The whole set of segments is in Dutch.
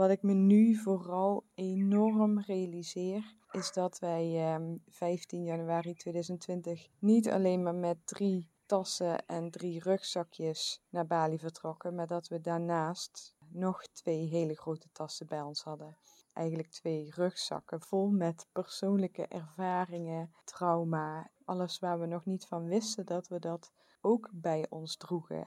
wat ik me nu vooral enorm realiseer, is dat wij 15 ehm, januari 2020 niet alleen maar met drie tassen en drie rugzakjes naar Bali vertrokken, maar dat we daarnaast nog twee hele grote tassen bij ons hadden. Eigenlijk twee rugzakken vol met persoonlijke ervaringen, trauma, alles waar we nog niet van wisten dat we dat ook bij ons droegen.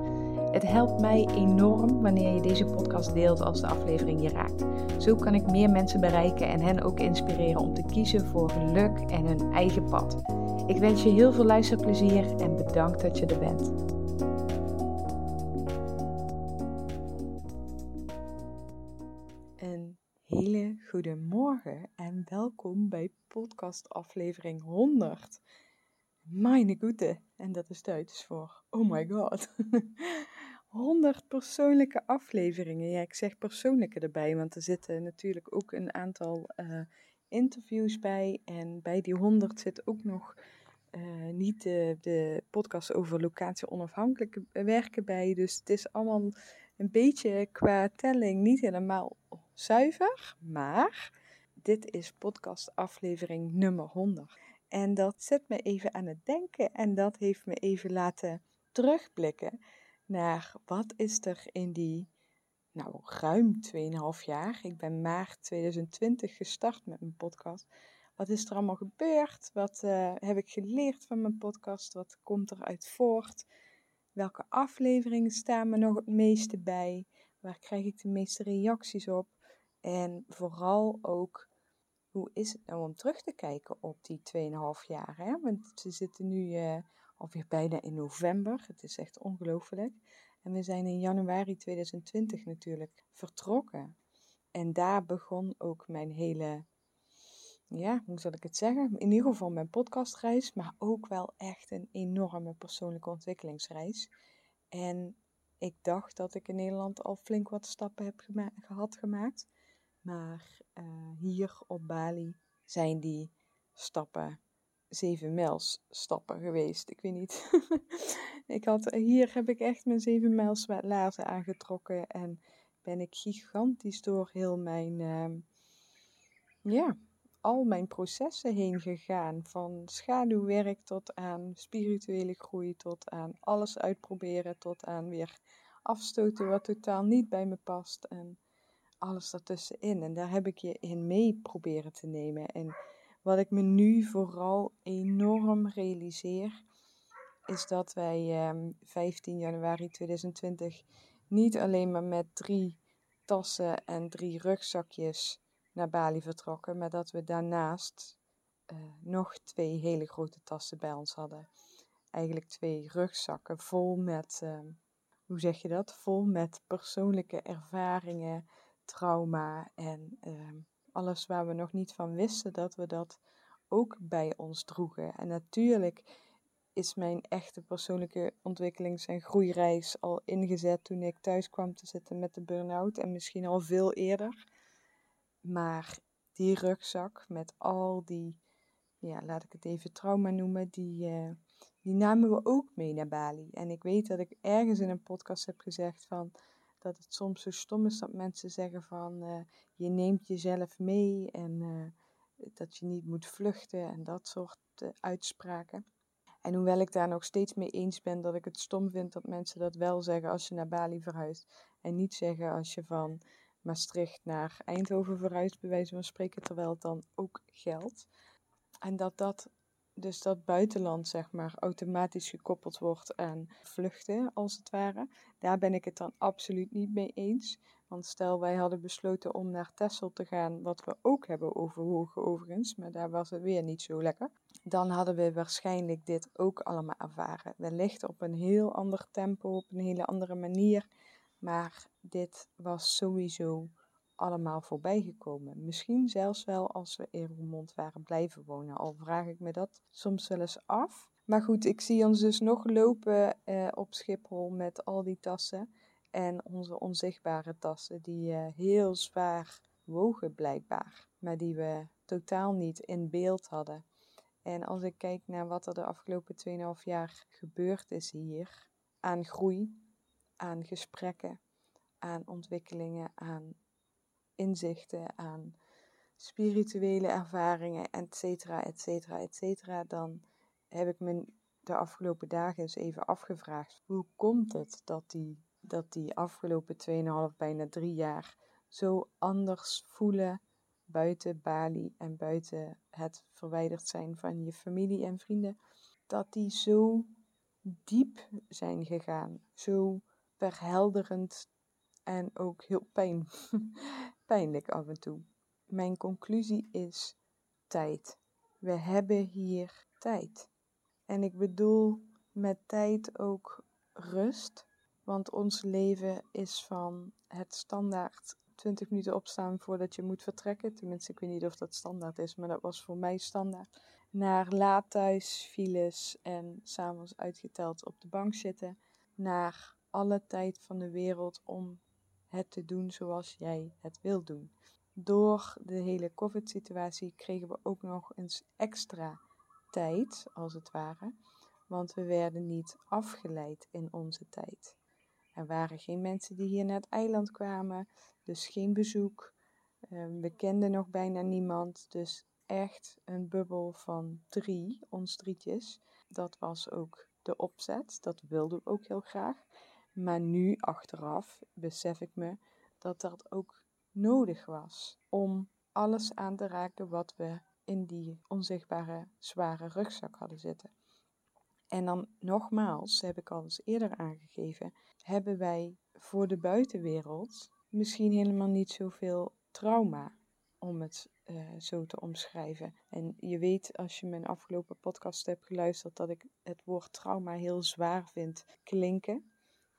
Het helpt mij enorm wanneer je deze podcast deelt als de aflevering je raakt. Zo kan ik meer mensen bereiken en hen ook inspireren om te kiezen voor geluk en hun eigen pad. Ik wens je heel veel luisterplezier en bedankt dat je er bent. Een hele goede morgen en welkom bij podcast aflevering 100. Meine Gute. En dat is Duits voor oh my god. 100 persoonlijke afleveringen. Ja, ik zeg persoonlijke erbij, want er zitten natuurlijk ook een aantal uh, interviews bij. En bij die 100 zit ook nog uh, niet de, de podcast over locatie onafhankelijke werken bij. Dus het is allemaal een beetje qua telling niet helemaal zuiver. Maar dit is podcast aflevering nummer 100. En dat zet me even aan het denken en dat heeft me even laten terugblikken naar wat is er in die, nou ruim 2,5 jaar, ik ben maart 2020 gestart met mijn podcast. Wat is er allemaal gebeurd? Wat uh, heb ik geleerd van mijn podcast? Wat komt er uit voort? Welke afleveringen staan me nog het meeste bij? Waar krijg ik de meeste reacties op? En vooral ook, hoe is het nou om terug te kijken op die 2,5 jaar? Hè? Want ze zitten nu uh, alweer bijna in november. Het is echt ongelooflijk. En we zijn in januari 2020 natuurlijk vertrokken. En daar begon ook mijn hele, ja, hoe zal ik het zeggen? In ieder geval mijn podcastreis, maar ook wel echt een enorme persoonlijke ontwikkelingsreis. En ik dacht dat ik in Nederland al flink wat stappen heb gehad gemaakt. Maar uh, hier op Bali zijn die stappen zeven mijls stappen geweest. Ik weet niet. ik had, hier heb ik echt mijn zeven mijls laarzen aangetrokken. En ben ik gigantisch door heel mijn, uh, ja, al mijn processen heen gegaan. Van schaduwwerk tot aan spirituele groei, tot aan alles uitproberen, tot aan weer afstoten wat totaal niet bij me past. En alles daartussenin. En daar heb ik je in mee proberen te nemen. En wat ik me nu vooral enorm realiseer, is dat wij 15 ehm, januari 2020 niet alleen maar met drie tassen en drie rugzakjes naar Bali vertrokken, maar dat we daarnaast uh, nog twee hele grote tassen bij ons hadden. Eigenlijk twee rugzakken vol met, ehm, hoe zeg je dat? Vol met persoonlijke ervaringen, trauma en uh, alles waar we nog niet van wisten dat we dat ook bij ons droegen. En natuurlijk is mijn echte persoonlijke ontwikkelings- en groeireis al ingezet toen ik thuis kwam te zitten met de burn-out en misschien al veel eerder. Maar die rugzak met al die, ja, laat ik het even trauma noemen, die, uh, die namen we ook mee naar Bali. En ik weet dat ik ergens in een podcast heb gezegd van dat het soms zo stom is dat mensen zeggen van uh, je neemt jezelf mee en uh, dat je niet moet vluchten en dat soort uh, uitspraken. En hoewel ik daar nog steeds mee eens ben dat ik het stom vind dat mensen dat wel zeggen als je naar Bali verhuist en niet zeggen als je van Maastricht naar Eindhoven verhuist, bij wijze van spreken, terwijl het dan ook geldt. En dat dat dus dat buitenland, zeg maar, automatisch gekoppeld wordt aan vluchten, als het ware. Daar ben ik het dan absoluut niet mee eens. Want stel, wij hadden besloten om naar Texel te gaan, wat we ook hebben overwogen overigens, maar daar was het weer niet zo lekker. Dan hadden we waarschijnlijk dit ook allemaal ervaren. Wellicht op een heel ander tempo, op een hele andere manier. Maar dit was sowieso allemaal voorbij gekomen. Misschien zelfs wel als we in Roermond waren blijven wonen. Al vraag ik me dat soms wel eens af. Maar goed, ik zie ons dus nog lopen eh, op Schiphol met al die tassen. En onze onzichtbare tassen, die uh, heel zwaar wogen blijkbaar. Maar die we totaal niet in beeld hadden. En als ik kijk naar wat er de afgelopen 2,5 jaar gebeurd is hier, aan groei, aan gesprekken, aan ontwikkelingen, aan inzichten, aan spirituele ervaringen, et cetera, et cetera, et cetera, dan heb ik me de afgelopen dagen eens even afgevraagd. Hoe komt het dat die, dat die afgelopen 2,5, bijna 3 jaar zo anders voelen buiten Bali en buiten het verwijderd zijn van je familie en vrienden, dat die zo diep zijn gegaan, zo verhelderend en ook heel pijn, pijnlijk af en toe. Mijn conclusie is tijd. We hebben hier tijd. En ik bedoel met tijd ook rust, want ons leven is van het standaard 20 minuten opstaan voordat je moet vertrekken. Tenminste, ik weet niet of dat standaard is, maar dat was voor mij standaard. Naar laat thuis, files en s'avonds uitgeteld op de bank zitten. Naar alle tijd van de wereld om het te doen zoals jij het wilt doen. Door de hele COVID-situatie kregen we ook nog eens extra tijd, als het ware, want we werden niet afgeleid in onze tijd. Er waren geen mensen die hier naar het eiland kwamen, dus geen bezoek. Ehm, we kenden nog bijna niemand, dus echt een bubbel van drie, ons drietjes. Dat was ook de opzet, dat wilden we ook heel graag. Maar nu, achteraf, besef ik me dat dat ook nodig was om alles aan te raken wat we in die onzichtbare, zware rugzak hadden zitten. En dan nogmaals, heb ik al eens eerder aangegeven, hebben wij voor de buitenwereld misschien helemaal niet zoveel trauma, om het uh, zo te omschrijven. En je weet, als je mijn afgelopen podcast hebt geluisterd, dat ik het woord trauma heel zwaar vind klinken.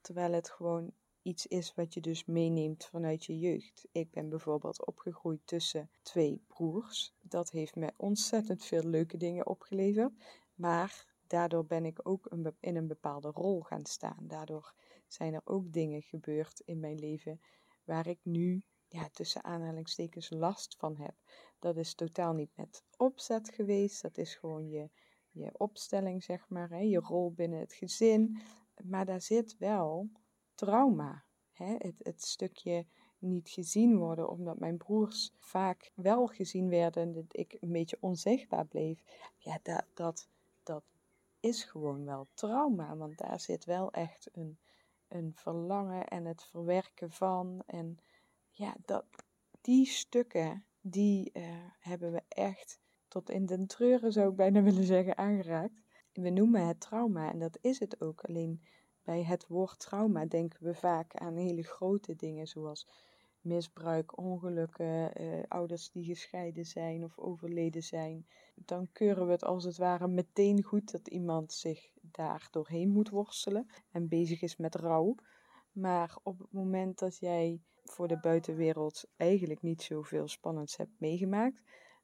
Terwijl het gewoon iets is wat je dus meeneemt vanuit je jeugd. Ik ben bijvoorbeeld opgegroeid tussen twee broers. Dat heeft me ontzettend veel leuke dingen opgeleverd. Maar daardoor ben ik ook in een bepaalde rol gaan staan. Daardoor zijn er ook dingen gebeurd in mijn leven waar ik nu ja, tussen aanhalingstekens last van heb. Dat is totaal niet met opzet geweest. Dat is gewoon je, je opstelling, zeg maar, hè, je rol binnen het gezin. Maar daar zit wel trauma. Hè? Het, het stukje niet gezien worden, omdat mijn broers vaak wel gezien werden en dat ik een beetje onzichtbaar bleef. Ja, dat, dat, dat is gewoon wel trauma, want daar zit wel echt een, een verlangen en het verwerken van. En ja, dat, die stukken, die uh, hebben we echt tot in den treuren, zou ik bijna willen zeggen, aangeraakt. We noemen het trauma en dat is het ook. Alleen bij het woord trauma denken we vaak aan hele grote dingen zoals misbruik, ongelukken, eh, ouders die gescheiden zijn of overleden zijn. Dan keuren we het als het ware meteen goed dat iemand zich daar doorheen moet worstelen en bezig is met rouw. Maar op het moment dat jij voor de buitenwereld eigenlijk niet zoveel spannends hebt meegemaakt,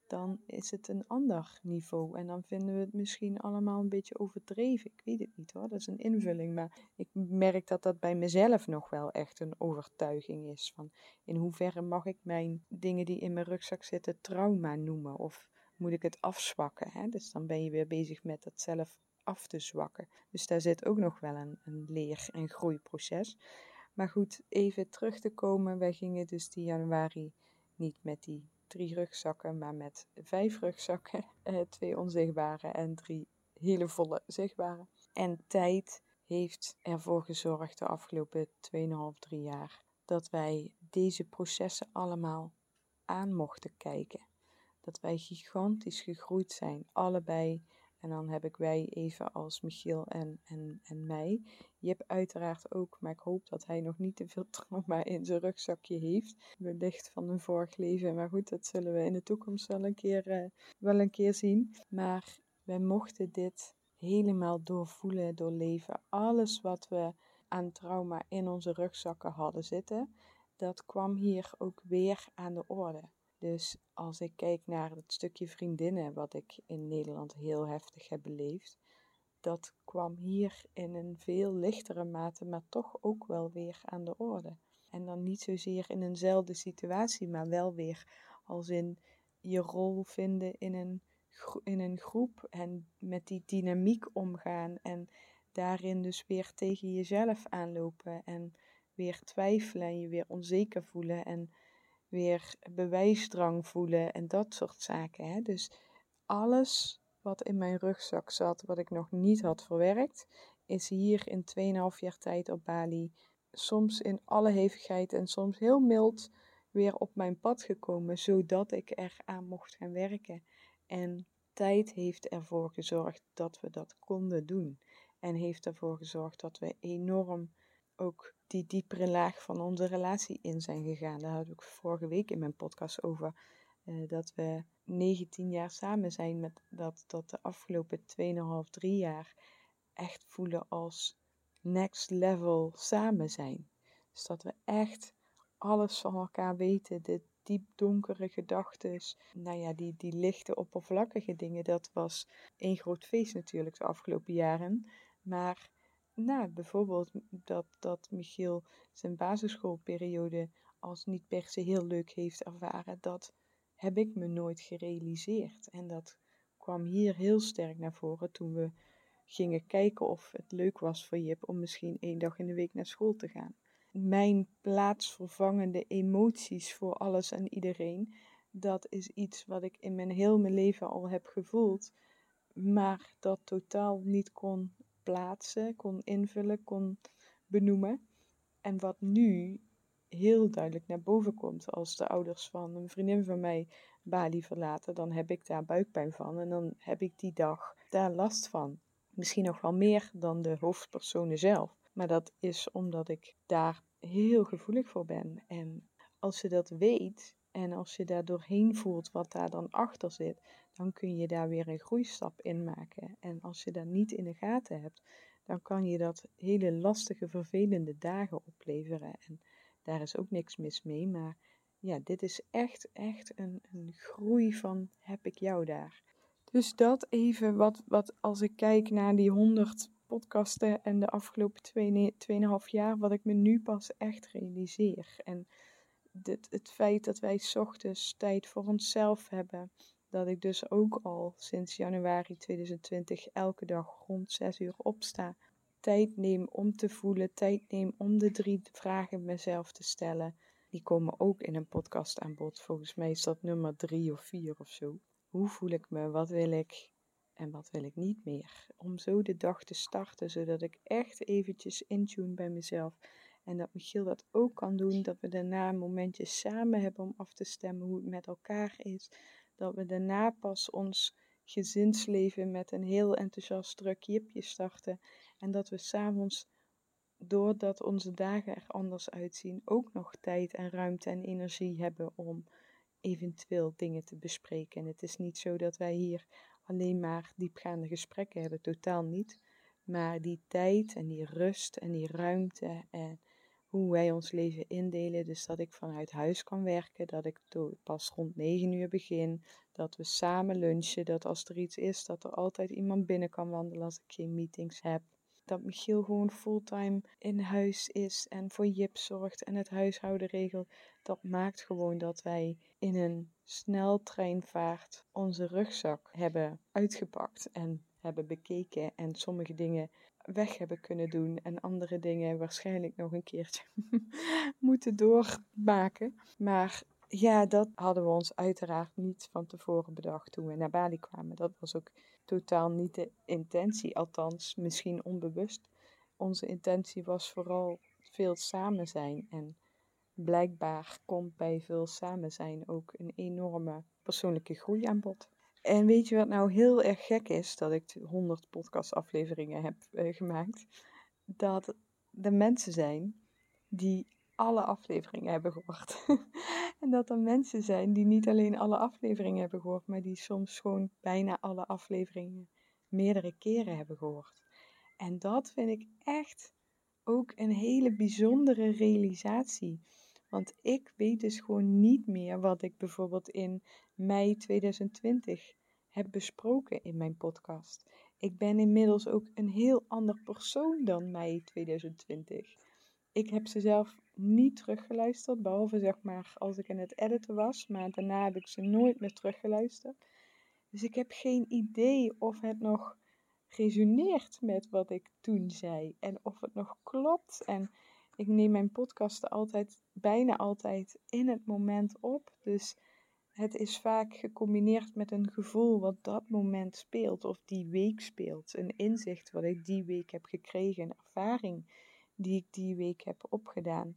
dan is het een ander niveau. En dan vinden we het misschien allemaal een beetje overdreven. Ik weet het niet hoor, dat is een invulling. Maar ik merk dat dat bij mezelf nog wel echt een overtuiging is. Van in hoeverre mag ik mijn dingen die in mijn rugzak zitten trauma noemen? Of moet ik het afzwakken? Hè? Dus dan ben je weer bezig met dat zelf af te zwakken. Dus daar zit ook nog wel een, een leer- en groeiproces. Maar goed, even terug te komen. Wij gingen dus die januari niet met die drie rugzakken, maar met vijf rugzakken. Eh, twee onzichtbare en drie hele volle zichtbare. En tijd heeft ervoor gezorgd de afgelopen 2,5, 3 jaar dat wij deze processen allemaal aan mochten kijken. Dat wij gigantisch gegroeid zijn, allebei en dan heb ik wij even als Michiel en, en, en mij. Hebt uiteraard ook, maar ik hoop dat hij nog niet te veel trauma in zijn rugzakje heeft. Wellicht van een vorig leven. Maar goed, dat zullen we in de toekomst wel een keer, uh, wel een keer zien. Maar wij mochten dit helemaal doorvoelen, doorleven. Alles wat we aan trauma in onze rugzakken hadden zitten. dat kwam hier ook weer aan de orde. Dus als ik kijk naar het stukje vriendinnen wat ik in Nederland heel heftig heb beleefd, dat kwam hier in een veel lichtere mate, maar toch ook wel weer aan de orde. En dan niet zozeer in eenzelfde situatie, maar wel weer als in je rol vinden in een, in een groep en met die dynamiek omgaan en daarin dus weer tegen jezelf aanlopen en weer twijfelen en je weer onzeker voelen en weer bewijsdrang voelen en dat soort zaken. Hè? Dus alles wat in mijn rugzak zat, wat ik nog niet had verwerkt, is hier in 2,5 jaar tijd op Bali soms in alle hevigheid en soms heel mild weer op mijn pad gekomen, zodat ik er aan mocht gaan werken. En tijd heeft ervoor gezorgd dat we dat konden doen. En heeft ervoor gezorgd dat we enorm ook die diepere laag van onze relatie in zijn gegaan. Daar had ik vorige week in mijn podcast over. Uh, dat we 19 jaar samen zijn, met dat, dat de afgelopen 2,5, 3 jaar echt voelen als next level samen zijn. Dus dat we echt alles van elkaar weten, de diep donkere gedachten, nou ja, die, die lichte oppervlakkige dingen, dat was een groot feest natuurlijk de afgelopen jaren. Maar nou, bijvoorbeeld dat, dat Michiel zijn basisschoolperiode als niet per se heel leuk heeft ervaren, dat heb ik me nooit gerealiseerd. En dat kwam hier heel sterk naar voren toen we gingen kijken of het leuk was voor Jip om misschien één dag in de week naar school te gaan. Mijn plaatsvervangende emoties voor alles en iedereen, dat is iets wat ik in mijn heel mijn leven al heb gevoeld, maar dat totaal niet kon plaatsen, kon invullen, kon benoemen. En wat nu heel duidelijk naar boven komt als de ouders van een vriendin van mij Bali verlaten, dan heb ik daar buikpijn van en dan heb ik die dag daar last van. Misschien nog wel meer dan de hoofdpersonen zelf. Maar dat is omdat ik daar heel gevoelig voor ben. En als je dat weet en als je daar doorheen voelt wat daar dan achter zit, dan kun je daar weer een groeistap in maken. En als je dat niet in de gaten hebt, dan kan je dat hele lastige, vervelende dagen opleveren. En daar is ook niks mis mee, maar ja, dit is echt, echt een, een groei van heb ik jou daar. Dus dat even wat, wat als ik kijk naar die 100 podcasten en de afgelopen 2,5 jaar, wat ik me nu pas echt realiseer. En dit, het feit dat wij ochtends tijd voor onszelf hebben, dat ik dus ook al sinds januari 2020 elke dag rond 6 uur opsta. Tijd neem om te voelen, tijd neem om de drie vragen mezelf te stellen. Die komen ook in een podcast aan bod. Volgens mij is dat nummer drie of vier of zo. Hoe voel ik me? Wat wil ik? En wat wil ik niet meer? Om zo de dag te starten, zodat ik echt eventjes intune bij mezelf. En dat Michiel dat ook kan doen. Dat we daarna een momentje samen hebben om af te stemmen hoe het met elkaar is dat we daarna pas ons gezinsleven met een heel enthousiast druk jipje starten. En dat we s'avonds, doordat onze dagen er anders uitzien, ook nog tijd en ruimte en energie hebben om eventueel dingen te bespreken. En het is niet zo dat wij hier alleen maar diepgaande gesprekken hebben, totaal niet. Maar die tijd en die rust en die ruimte en hoe wij ons leven indelen. Dus dat ik vanuit huis kan werken, dat ik pas rond 9 uur begin, dat we samen lunchen, dat als er iets is, dat er altijd iemand binnen kan wandelen als ik geen meetings heb. Dat Michiel gewoon fulltime in huis is en voor Jip zorgt en het huishouden regelt. Dat maakt gewoon dat wij in een sneltreinvaart onze rugzak hebben uitgepakt en hebben bekeken en sommige dingen weg hebben kunnen doen en andere dingen waarschijnlijk nog een keertje moeten doormaken. Maar ja, dat hadden we ons uiteraard niet van tevoren bedacht toen we naar Bali kwamen. Dat was ook totaal niet de intentie, althans misschien onbewust. Onze intentie was vooral veel samen zijn en blijkbaar komt bij veel samen zijn ook een enorme persoonlijke groei aan bod. En weet je wat nou heel erg gek is? Dat ik 100 podcastafleveringen heb uh, gemaakt. Dat er mensen zijn die alle afleveringen hebben gehoord. en dat er mensen zijn die niet alleen alle afleveringen hebben gehoord, maar die soms gewoon bijna alle afleveringen meerdere keren hebben gehoord. En dat vind ik echt ook een hele bijzondere realisatie. Want ik weet dus gewoon niet meer wat ik bijvoorbeeld in mei 2020 heb besproken in mijn podcast. Ik ben inmiddels ook een heel ander persoon dan mei 2020. Ik heb ze zelf niet teruggeluisterd, behalve zeg maar als ik in het editen was, maar daarna heb ik ze nooit meer teruggeluisterd. Dus ik heb geen idee of het nog resoneert met wat ik toen zei en of het nog klopt. En ik neem mijn podcasten altijd, bijna altijd in het moment op. Dus het is vaak gecombineerd met een gevoel wat dat moment speelt of die week speelt. Een inzicht wat ik die week heb gekregen, een ervaring die ik die week heb opgedaan.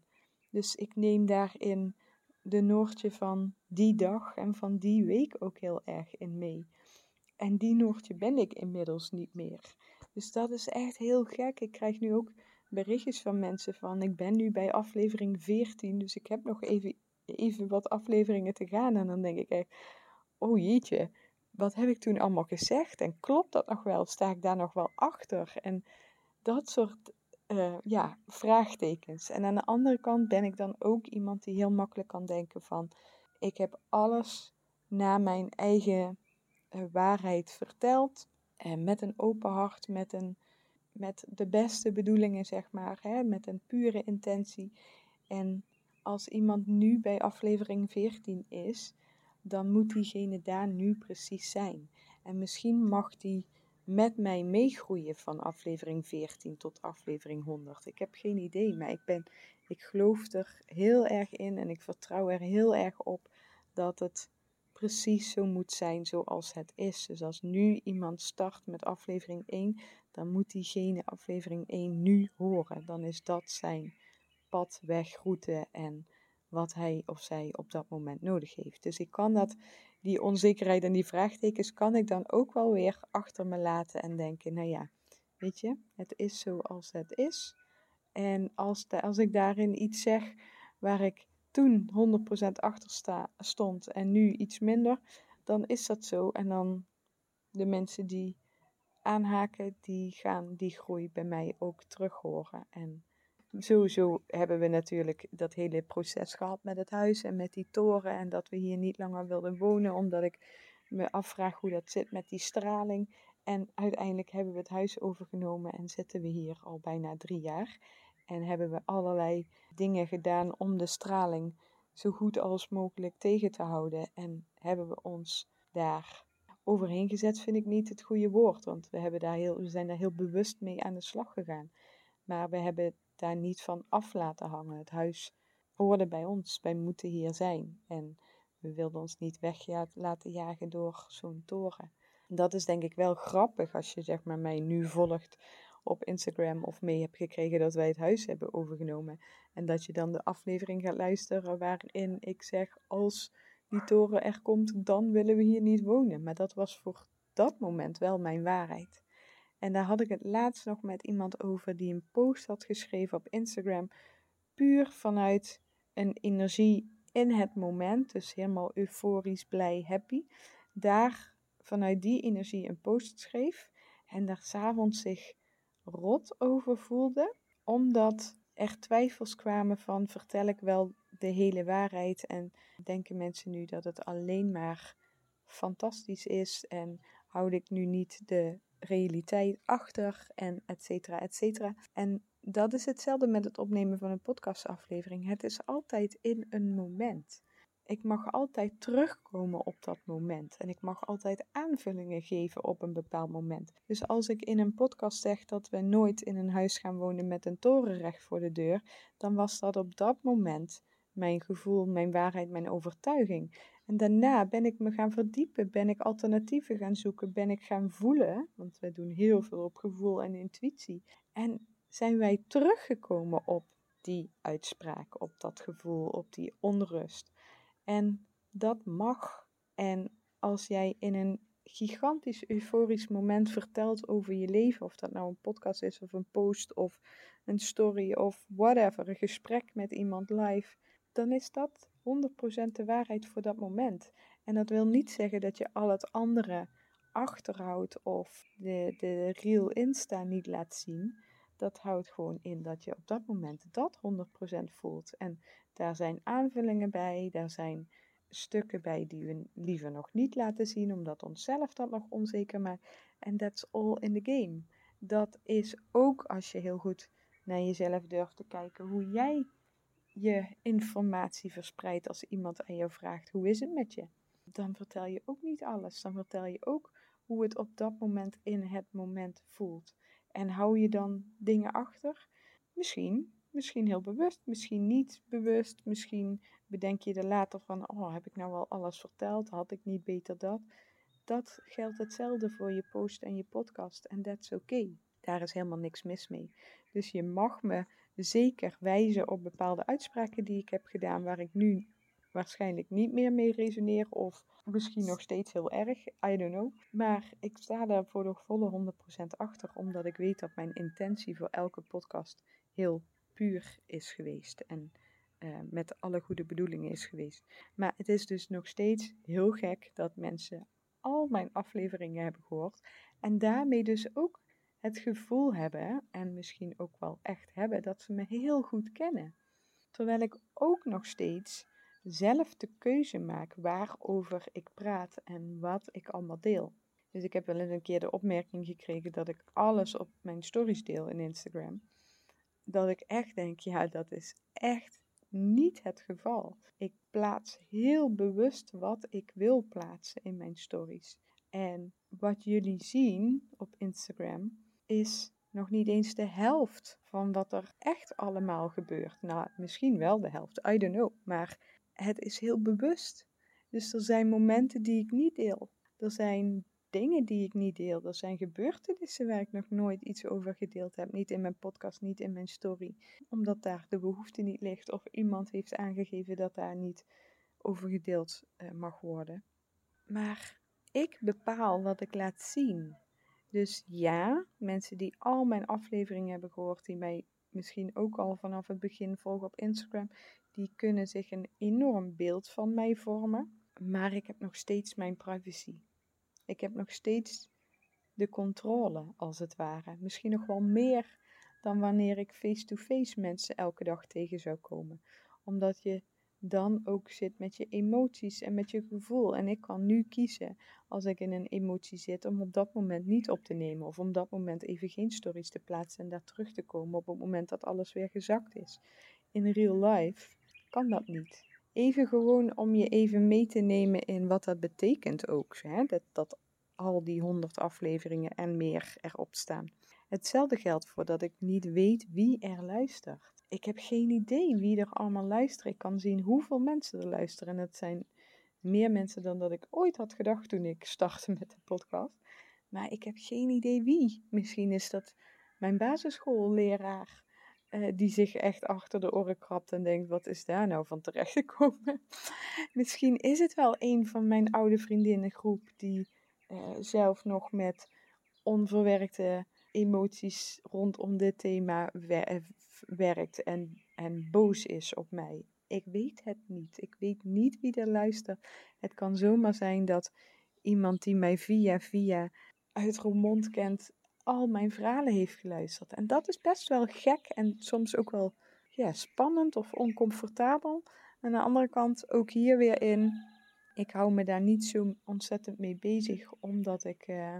Dus ik neem daarin de Noortje van die dag en van die week ook heel erg in mee. En die Noortje ben ik inmiddels niet meer. Dus dat is echt heel gek. Ik krijg nu ook berichtjes van mensen van ik ben nu bij aflevering 14, dus ik heb nog even, even wat afleveringen te gaan. En dan denk ik echt, oh jeetje, wat heb ik toen allemaal gezegd? En klopt dat nog wel? Sta ik daar nog wel achter? En dat soort uh, ja, vraagtekens. En aan de andere kant ben ik dan ook iemand die heel makkelijk kan denken van ik heb alles naar mijn eigen uh, waarheid verteld. En met een open hart, met, een, met de beste bedoelingen, zeg maar, hè, met een pure intentie. En als iemand nu bij aflevering 14 is, dan moet diegene daar nu precies zijn. En misschien mag die met mij meegroeien van aflevering 14 tot aflevering 100. Ik heb geen idee, maar ik, ben, ik geloof er heel erg in en ik vertrouw er heel erg op dat het precies zo moet zijn zoals het is. Dus als nu iemand start met aflevering 1, dan moet diegene aflevering 1 nu horen. Dan is dat zijn pad, weg, route en wat hij of zij op dat moment nodig heeft. Dus ik kan dat die onzekerheid en die vraagtekens kan ik dan ook wel weer achter me laten en denken, nou ja, weet je, het is zoals het is. En als, de, als ik daarin iets zeg waar ik toen 100% achter stond en nu iets minder, dan is dat zo. En dan de mensen die aanhaken, die gaan die groei bij mij ook terug horen. En sowieso hebben we natuurlijk dat hele proces gehad met het huis en met die toren. En dat we hier niet langer wilden wonen, omdat ik me afvraag hoe dat zit met die straling. En uiteindelijk hebben we het huis overgenomen en zitten we hier al bijna drie jaar. En hebben we allerlei dingen gedaan om de straling zo goed als mogelijk tegen te houden. En hebben we ons daar overheen gezet, vind ik niet het goede woord. Want we, hebben daar heel, we zijn daar heel bewust mee aan de slag gegaan. Maar we hebben daar niet van af laten hangen. Het huis hoorde bij ons, wij moeten hier zijn. En we wilden ons niet weg laten jagen door zo'n toren. Dat is denk ik wel grappig als je zeg maar mij nu volgt op Instagram of mee hebt gekregen dat wij het huis hebben overgenomen. En dat je dan de aflevering gaat luisteren waarin ik zeg als die toren er komt, dan willen we hier niet wonen. Maar dat was voor dat moment wel mijn waarheid. En daar had ik het laatst nog met iemand over die een post had geschreven op Instagram. Puur vanuit een energie in het moment. Dus helemaal euforisch, blij, happy. Daar vanuit die energie een post schreef. En daar s'avonds zich rot over voelde. Omdat er twijfels kwamen van vertel ik wel de hele waarheid. En denken mensen nu dat het alleen maar fantastisch is. En houd ik nu niet de realiteit achter en et cetera, et cetera. En dat is hetzelfde met het opnemen van een podcastaflevering. Het is altijd in een moment. Ik mag altijd terugkomen op dat moment en ik mag altijd aanvullingen geven op een bepaald moment. Dus als ik in een podcast zeg dat we nooit in een huis gaan wonen met een toren recht voor de deur, dan was dat op dat moment mijn gevoel, mijn waarheid, mijn overtuiging. En daarna ben ik me gaan verdiepen, ben ik alternatieven gaan zoeken, ben ik gaan voelen, want we doen heel veel op gevoel en intuïtie. En zijn wij teruggekomen op die uitspraak, op dat gevoel, op die onrust. En dat mag. En als jij in een gigantisch euforisch moment vertelt over je leven, of dat nou een podcast is of een post of een story of whatever, een gesprek met iemand live, dan is dat 100% de waarheid voor dat moment. En dat wil niet zeggen dat je al het andere achterhoudt of de, de real Insta niet laat zien. dat houdt gewoon in dat je op dat moment dat 100% voelt. En daar zijn aanvullingen bij, daar zijn stukken bij die we liever nog niet laten zien, omdat onszelf dat nog onzeker maakt. En that's all in the game. Dat is ook als je heel goed naar jezelf durft te kijken, hoe jij je informatie verspreidt als iemand aan jou vraagt: hoe is het met je? Dan vertel je ook niet alles. Dan vertel je ook hoe het op dat moment in het moment voelt. En hou je dan dingen achter? Misschien, misschien heel bewust, misschien niet bewust. Misschien bedenk je er later van: oh, heb ik nou wel alles verteld? Had ik niet beter dat? Dat geldt hetzelfde voor je post en je podcast. En is oké. Daar is helemaal niks mis mee. Dus je mag me zeker wijzen op bepaalde uitspraken die ik heb gedaan, waar ik nu waarschijnlijk niet meer mee resoneer of misschien nog steeds heel erg, I don't know. Maar ik sta daar voor de volle 100% achter, omdat ik weet dat mijn intentie voor elke podcast heel puur is geweest en uh, met alle goede bedoelingen is geweest. Maar het is dus nog steeds heel gek dat mensen al mijn afleveringen hebben gehoord en daarmee dus ook het gevoel hebben, en misschien ook wel echt hebben, dat ze me heel goed kennen. Terwijl ik ook nog steeds zelf de keuze maak waarover ik praat en wat ik allemaal deel. Dus ik heb wel eens een keer de opmerking gekregen dat ik alles op mijn stories deel in Instagram. Dat ik echt denk, ja, dat is echt niet het geval. Ik plaats heel bewust wat ik wil plaatsen in mijn stories. En wat jullie zien op Instagram is nog niet eens de helft van wat er echt allemaal gebeurt. Nou, misschien wel de helft, I don't know. Maar het is heel bewust. Dus er zijn momenten die ik niet deel. Er zijn dingen die ik niet deel. Er zijn gebeurtenissen waar ik nog nooit iets over gedeeld heb. Niet in mijn podcast, niet in mijn story. Omdat daar de behoefte niet ligt. Of iemand heeft aangegeven dat daar niet over gedeeld uh, mag worden. Maar ik bepaal wat ik laat zien. Dus ja, mensen die al mijn afleveringen hebben gehoord, die mij misschien ook al vanaf het begin volgen op Instagram, die kunnen zich een enorm beeld van mij vormen. Maar ik heb nog steeds mijn privacy. Ik heb nog steeds de controle, als het ware. Misschien nog wel meer dan wanneer ik face-to-face -face mensen elke dag tegen zou komen. Omdat je dan ook zit met je emoties en met je gevoel. En ik kan nu kiezen als ik in een emotie zit om op dat moment niet op te nemen of om dat moment even geen stories te plaatsen en daar terug te komen op het moment dat alles weer gezakt is. In real life kan dat niet. Even gewoon om je even mee te nemen in wat dat betekent ook. Hè? Dat, dat al die honderd afleveringen en meer erop staan. Hetzelfde geldt voor dat ik niet weet wie er luistert ik heb geen idee wie er allemaal luistert. Ik kan zien hoeveel mensen er luisteren. En het zijn meer mensen dan dat ik ooit had gedacht toen ik startte met de podcast. Maar ik heb geen idee wie. Misschien is dat mijn basisschoolleraar. Uh, die zich echt achter de oren krabt en denkt: wat is daar nou van terecht gekomen? Misschien is het wel een van mijn oude vriendinnengroep die uh, zelf nog met onverwerkte emoties rondom dit thema werkt en, en boos is op mij. Ik weet het niet. Ik weet niet wie er luistert. Het kan zomaar zijn dat iemand die mij via via uit Roermond kent, al mijn verhalen heeft geluisterd. En dat is best wel gek en soms ook wel ja, spannend of oncomfortabel. Aan de andere kant ook hier weer in. Ik hou me daar niet zo ontzettend mee bezig, omdat ik uh,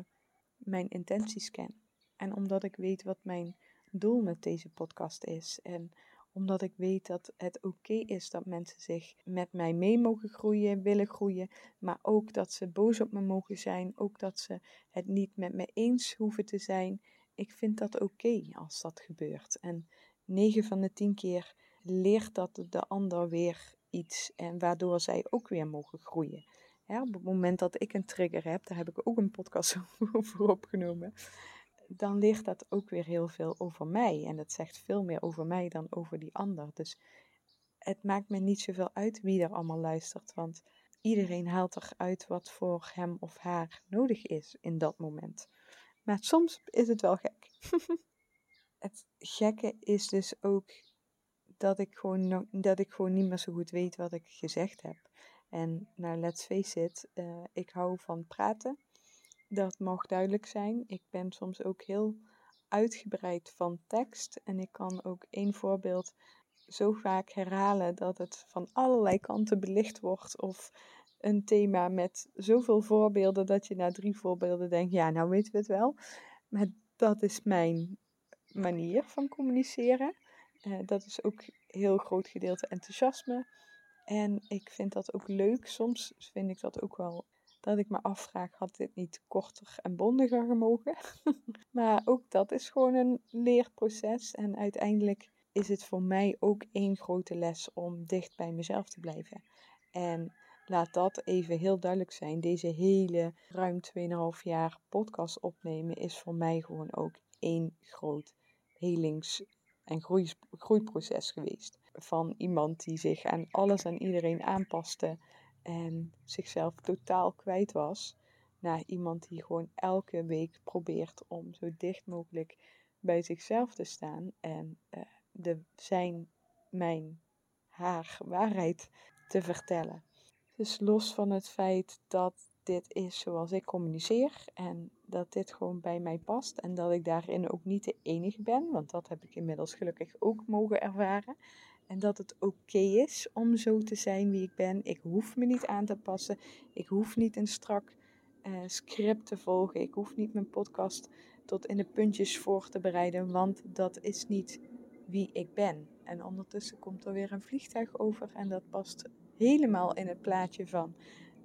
mijn intenties ken. En omdat ik weet wat mijn doel met deze podcast is. En omdat ik weet dat het oké is dat mensen zich met mij mee mogen groeien, willen groeien. Maar ook dat ze boos op me mogen zijn. Ook dat ze het niet met me eens hoeven te zijn. Ik vind dat oké als dat gebeurt. En 9 van de 10 keer leert dat de ander weer iets. En waardoor zij ook weer mogen groeien. op het moment dat ik een trigger heb, daar heb ik ook een podcast over opgenomen dan leert dat ook weer heel veel over mij. En dat zegt veel meer over mij dan over die ander. Dus het maakt me niet zoveel uit wie er allemaal luistert, want iedereen haalt eruit wat voor hem of haar nodig is in dat moment. Maar soms is het wel gek. het gekke is dus ook dat ik, gewoon, dat ik gewoon niet meer zo goed weet wat ik gezegd heb. En nou, let's face it, uh, ik hou van praten dat mag duidelijk zijn. Ik ben soms ook heel uitgebreid van tekst. En ik kan ook één voorbeeld zo vaak herhalen dat het van allerlei kanten belicht wordt. Of een thema met zoveel voorbeelden dat je na drie voorbeelden denkt, ja, nou weten we het wel. Maar dat is mijn manier van communiceren. Uh, dat is ook een heel groot gedeelte enthousiasme. En ik vind dat ook leuk. Soms vind ik dat ook wel dat ik me afvraag, had dit niet korter en bondiger gemogen? maar ook dat is gewoon een leerproces. En uiteindelijk is het voor mij ook één grote les om dicht bij mezelf te blijven. En laat dat even heel duidelijk zijn. Deze hele ruim 2,5 jaar podcast opnemen is voor mij gewoon ook één groot helings- en groeiproces geweest. Van iemand die zich aan alles en iedereen aanpaste en zichzelf totaal kwijt was, naar iemand die gewoon elke week probeert om zo dicht mogelijk bij zichzelf te staan en uh, de zijn, mijn, haar waarheid te vertellen. Dus los van het feit dat dit is zoals ik communiceer en dat dit gewoon bij mij past en dat ik daarin ook niet de enige ben, want dat heb ik inmiddels gelukkig ook mogen ervaren. En dat het oké is om zo te zijn wie ik ben. Ik hoef me niet aan te passen. Ik hoef niet een strak uh, script te volgen. Ik hoef niet mijn podcast tot in de puntjes voor te bereiden, want dat is niet wie ik ben. En ondertussen komt er weer een vliegtuig over en dat past helemaal in het plaatje van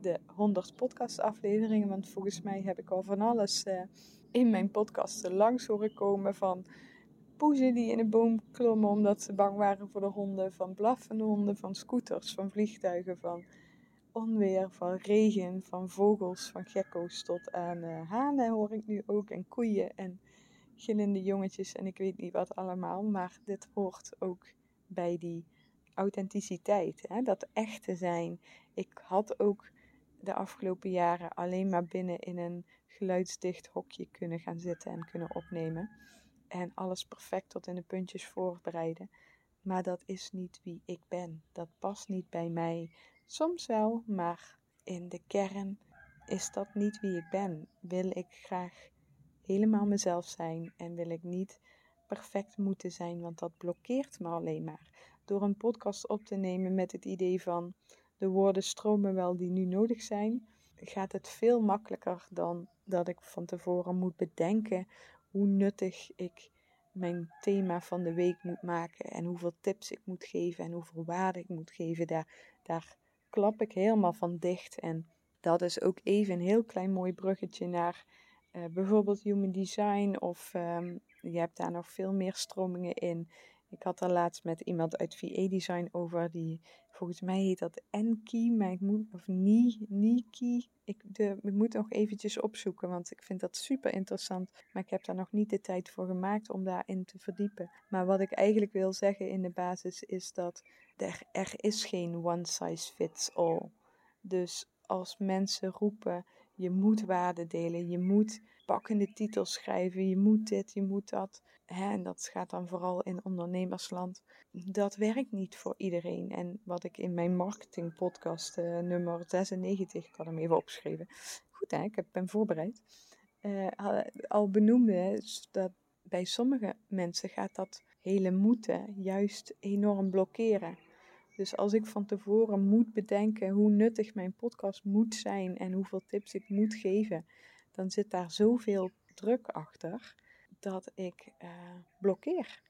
de 100 podcastafleveringen. Want volgens mij heb ik al van alles uh, in mijn podcast langs horen komen van poezen die in een boom klommen omdat ze bang waren voor de honden, van blaffende honden, van scooters, van vliegtuigen, van onweer, van regen, van vogels, van gekko's tot aan uh, hanen hoor ik nu ook en koeien en gillende jongetjes en ik weet niet wat allemaal, maar dit hoort ook bij die authenticiteit, hè? dat echte zijn. Ik had ook de afgelopen jaren alleen maar binnen in een geluidsdicht hokje kunnen gaan zitten en kunnen opnemen en alles perfect tot in de puntjes voorbereiden. Maar dat is niet wie ik ben. Dat past niet bij mij. Soms wel, maar in de kern is dat niet wie ik ben. Wil ik graag helemaal mezelf zijn en wil ik niet perfect moeten zijn, want dat blokkeert me alleen maar. Door een podcast op te nemen met het idee van de woorden stromen wel die nu nodig zijn, gaat het veel makkelijker dan dat ik van tevoren moet bedenken hoe nuttig ik mijn thema van de week moet maken en hoeveel tips ik moet geven en hoeveel waarde ik moet geven. Daar, daar klap ik helemaal van dicht. En dat is ook even een heel klein mooi bruggetje naar uh, bijvoorbeeld human design of um, je hebt daar nog veel meer stromingen in. Ik had er laatst met iemand uit VA Design over, die volgens mij heet dat Enki, maar ik moet, of Ni, Niki. Ik, de, ik moet nog eventjes opzoeken, want ik vind dat super interessant. Maar ik heb daar nog niet de tijd voor gemaakt om daarin te verdiepen. Maar wat ik eigenlijk wil zeggen in de basis is dat er, er is geen one size fits all. Dus als mensen roepen, je moet waarde delen, je moet pakkende titels schrijven, je moet dit, je moet dat. En dat gaat dan vooral in ondernemersland. Dat werkt niet voor iedereen. En wat ik in mijn marketingpodcast uh, nummer 96, ik had hem even opgeschreven. Goed hè, ik ben voorbereid. Uh, al benoemde dat bij sommige mensen gaat dat hele moeten juist enorm blokkeren. Dus als ik van tevoren moet bedenken hoe nuttig mijn podcast moet zijn en hoeveel tips ik moet geven, dan zit daar zoveel druk achter dat ik uh, blokkeer.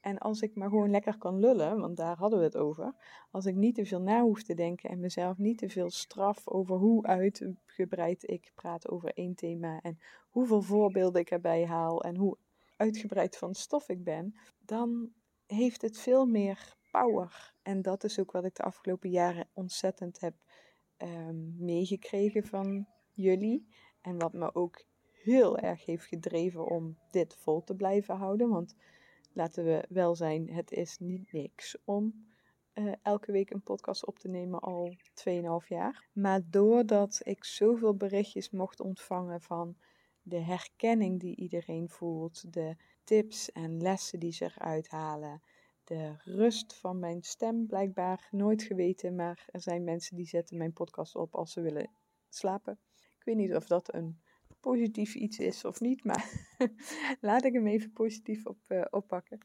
En als ik maar gewoon lekker kan lullen, want daar hadden we het over. Als ik niet te veel na hoef te denken en mezelf niet te veel straf over hoe uitgebreid ik praat over één thema en hoeveel voorbeelden ik erbij haal en hoe uitgebreid van stof ik ben, dan heeft het veel meer power. En dat is ook wat ik de afgelopen jaren ontzettend heb um, meegekregen van jullie. En wat me ook heel erg heeft gedreven om dit vol te blijven houden. Want laten we wel zijn, het is niet niks om uh, elke week een podcast op te nemen al 2,5 jaar. Maar doordat ik zoveel berichtjes mocht ontvangen van de herkenning die iedereen voelt, de tips en lessen die ze eruit halen, de rust van mijn stem blijkbaar nooit geweten, maar er zijn mensen die zetten mijn podcast op als ze willen slapen. Ik weet niet of dat een positief iets is of niet, maar laat ik hem even positief op, uh, oppakken.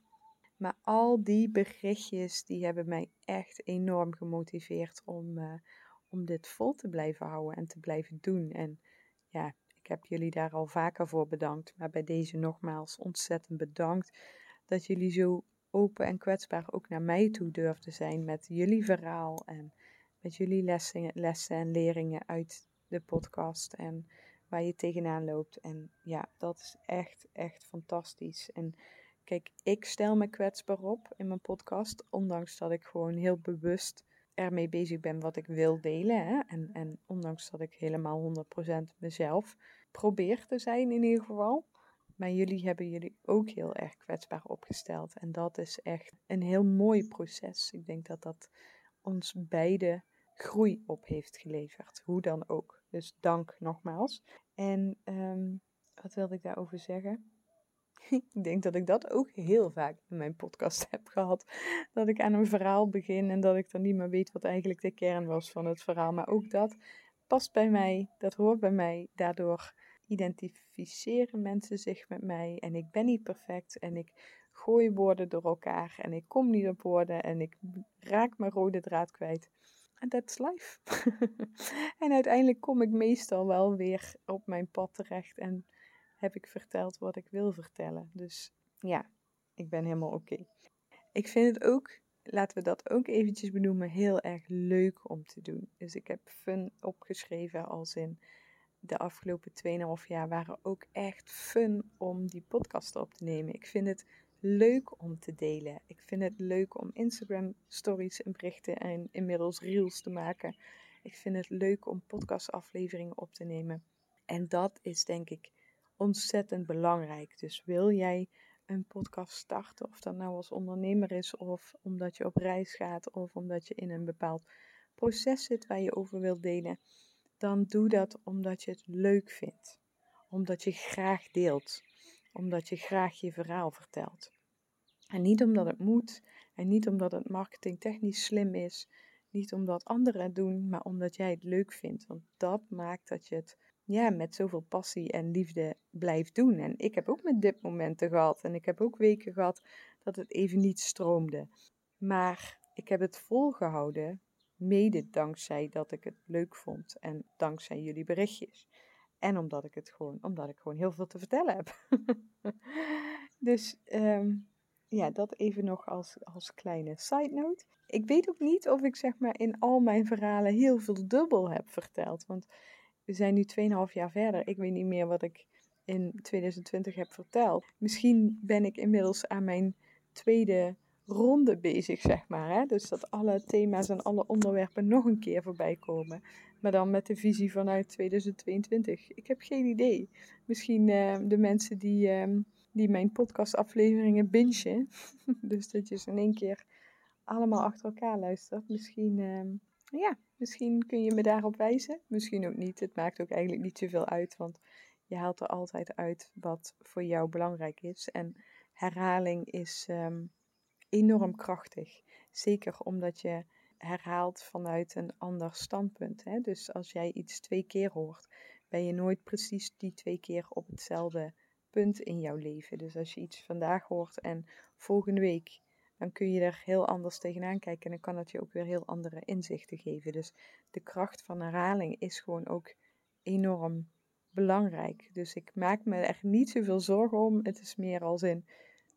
Maar al die berichtjes, die hebben mij echt enorm gemotiveerd om, uh, om dit vol te blijven houden en te blijven doen. En ja, ik heb jullie daar al vaker voor bedankt, maar bij deze nogmaals ontzettend bedankt dat jullie zo open en kwetsbaar ook naar mij toe durfden zijn met jullie verhaal en met jullie lessen, lessen en leringen uit de podcast en waar je tegenaan loopt. En ja, dat is echt, echt fantastisch. En kijk, ik stel me kwetsbaar op in mijn podcast, ondanks dat ik gewoon heel bewust ermee bezig ben wat ik wil delen. Hè? En, en ondanks dat ik helemaal 100% mezelf probeer te zijn in ieder geval. Maar jullie hebben jullie ook heel erg kwetsbaar opgesteld. En dat is echt een heel mooi proces. Ik denk dat dat ons beide groei op heeft geleverd. Hoe dan ook. Dus dank nogmaals. En ehm, wat wilde ik daarover zeggen? ik denk dat ik dat ook heel vaak in mijn podcast heb gehad. Dat ik aan een verhaal begin en dat ik dan niet meer weet wat eigenlijk de kern was van het verhaal. Maar ook dat past bij mij, dat hoort bij mij. Daardoor identificeren mensen zich met mij en ik ben niet perfect en ik gooi woorden door elkaar en ik kom niet op woorden en ik raak mijn rode draad kwijt. En that's life. en uiteindelijk kom ik meestal wel weer op mijn pad terecht en heb ik verteld wat ik wil vertellen. Dus ja, ik ben helemaal oké. Ik vind het ook, laten we dat ook eventjes benoemen, heel erg leuk om te doen. Dus ik heb fun opgeschreven als in de afgelopen 2,5 jaar waren ook echt fun om die podcast op te nemen. Ik vind het leuk om te delen. Ik vind het leuk om Instagram stories en berichten en inmiddels reels te maken. Ik vind het leuk om podcastafleveringen op te nemen. En dat is denk ik ontzettend belangrijk. Dus wil jij een podcast starten, of dat nou als ondernemer is, of omdat je op reis gaat, of omdat je in een bepaald proces zit waar je over wilt delen, dan doe dat omdat je het leuk vindt. Omdat je graag deelt. Omdat je graag je verhaal vertelt. En niet omdat het moet en niet omdat het marketingtechnisch slim is. Niet omdat anderen het doen, maar omdat jij het leuk vindt. Want dat maakt dat je het ja, met zoveel passie en liefde blijft doen. En ik heb ook met dit momenten gehad. En ik heb ook weken gehad dat het even niet stroomde. Maar ik heb het volgehouden Mede dankzij dat ik het leuk vond en dankzij jullie berichtjes. En omdat ik het gewoon, omdat ik gewoon heel veel te vertellen heb. dus ehm, ja, dat even nog als, als kleine side note. Ik weet ook niet of ik zeg maar in al mijn verhalen heel veel dubbel heb verteld. Want we zijn nu 2,5 jaar verder. Ik weet niet meer wat ik in 2020 heb verteld. Misschien ben ik inmiddels aan mijn tweede ronde bezig, zeg maar. Hè? Dus dat alle thema's en alle onderwerpen nog een keer voorbij komen. Maar dan met de visie vanuit 2022. Ik heb geen idee. Misschien uh, de mensen die, uh, die mijn podcastafleveringen bingen. dus dat je ze in één keer allemaal achter elkaar luistert. Misschien, uh, ja, misschien kun je me daarop wijzen. Misschien ook niet. Het maakt ook eigenlijk niet zoveel uit. Want je haalt er altijd uit wat voor jou belangrijk is. En herhaling is enorm krachtig. Zeker omdat je herhaalt vanuit een ander standpunt. Hè? Dus als jij iets twee keer hoort, ben je nooit precies die twee keer op hetzelfde punt in jouw leven. Dus als je iets vandaag hoort en volgende week, dan kun je er heel anders tegenaan kijken en dan kan dat je ook weer heel andere inzichten geven. Dus de kracht van herhaling is gewoon ook enorm belangrijk. Dus ik maak me er niet zoveel zorgen om. Het is meer als in,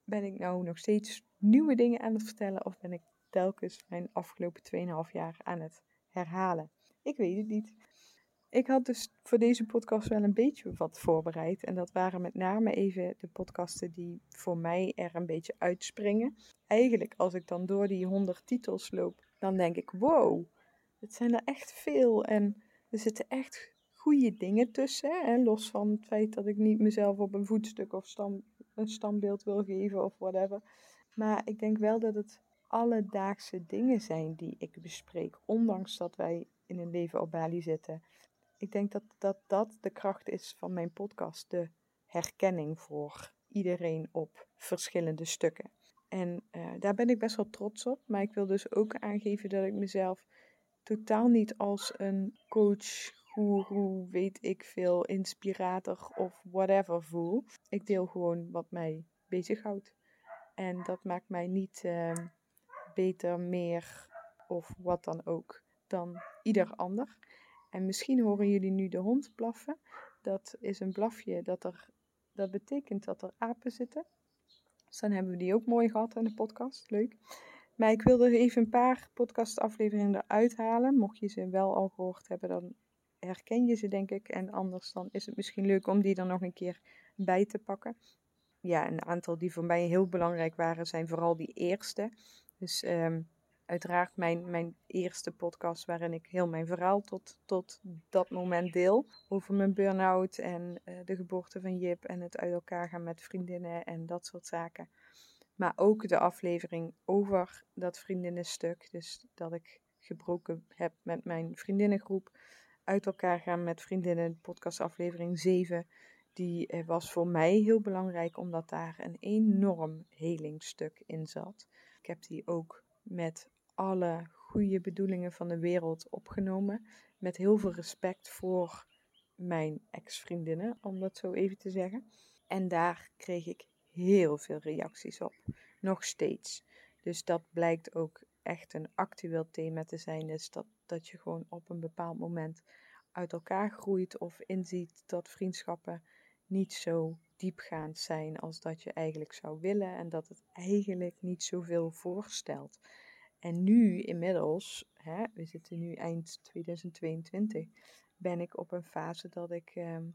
ben ik nou nog steeds nieuwe dingen aan het vertellen of ben ik telkens mijn afgelopen 2,5 jaar aan het herhalen? Ik weet het niet. Ik had dus voor deze podcast wel een beetje wat voorbereid. En dat waren met name even de podcasten die voor mij er een beetje uitspringen. Eigenlijk, als ik dan door die 100 titels loop, dan denk ik: wow, het zijn er echt veel. En er zitten echt goede dingen tussen. Hè? Los van het feit dat ik niet mezelf op een voetstuk of stam, een standbeeld wil geven of whatever. Maar ik denk wel dat het alledaagse dingen zijn die ik bespreek, ondanks dat wij in een leven op Bali zitten. Ik denk dat dat, dat de kracht is van mijn podcast, de herkenning voor iedereen op verschillende stukken. En uh, daar ben ik best wel trots op, maar ik wil dus ook aangeven dat ik mezelf totaal niet als een coach, hoe weet ik veel, inspirator of whatever voel. Ik deel gewoon wat mij bezighoudt. En dat maakt mij niet ehm, beter, meer of wat dan ook dan ieder ander. En misschien horen jullie nu de hond blaffen. Dat is een blafje dat, er, dat betekent dat er apen zitten. Dus dan hebben we die ook mooi gehad in de podcast. Leuk. Maar ik wilde even een paar podcastafleveringen eruit halen. Mocht je ze wel al gehoord hebben, dan herken je ze denk ik. En anders dan is het misschien leuk om die er nog een keer bij te pakken. Ja, een aantal die voor mij heel belangrijk waren, zijn vooral die eerste. Dus um, uiteraard mijn, mijn eerste podcast waarin ik heel mijn verhaal tot, tot dat moment deel. Over mijn burn-out en uh, de geboorte van Jip en het uit elkaar gaan met vriendinnen en dat soort zaken. Maar ook de aflevering over dat vriendinnenstuk. Dus dat ik gebroken heb met mijn vriendinnengroep. Uit elkaar gaan met vriendinnen, podcastaflevering 7. Die eh, was voor mij heel belangrijk omdat daar een enorm helingstuk in zat. Ik heb die ook met alle goede bedoelingen van de wereld opgenomen. Met heel veel respect voor mijn ex-vriendinnen, om dat zo even te zeggen. En daar kreeg ik heel veel reacties op. Nog steeds. Dus dat blijkt ook echt een actueel thema te zijn. Dus dat, dat je gewoon op een bepaald moment uit elkaar groeit of inziet dat vriendschappen niet zo diepgaand zijn als dat je eigenlijk zou willen en dat het eigenlijk niet zoveel voorstelt. En nu inmiddels, hè, we zitten nu eind 2022, ben ik op een fase dat ik ehm,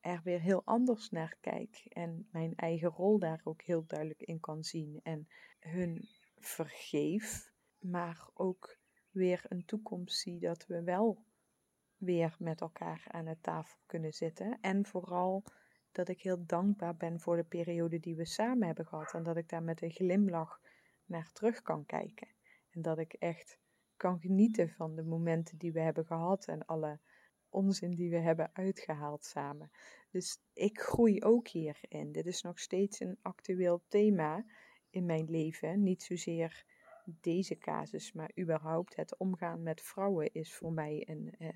er weer heel anders naar kijk. En mijn eigen rol daar ook heel duidelijk in kan zien. En hun vergeef, maar ook weer een toekomst zie dat we wel weer met elkaar aan de tafel kunnen zitten. En vooral dat ik heel dankbaar ben voor de periode die we samen hebben gehad. En dat ik daar met een glimlach naar terug kan kijken. En dat ik echt kan genieten van de momenten die we hebben gehad en alle onzin die we hebben uitgehaald samen. Dus ik groei ook hierin. Dit is nog steeds een actueel thema in mijn leven. Niet zozeer deze casus, maar überhaupt het omgaan met vrouwen is voor mij een, uh,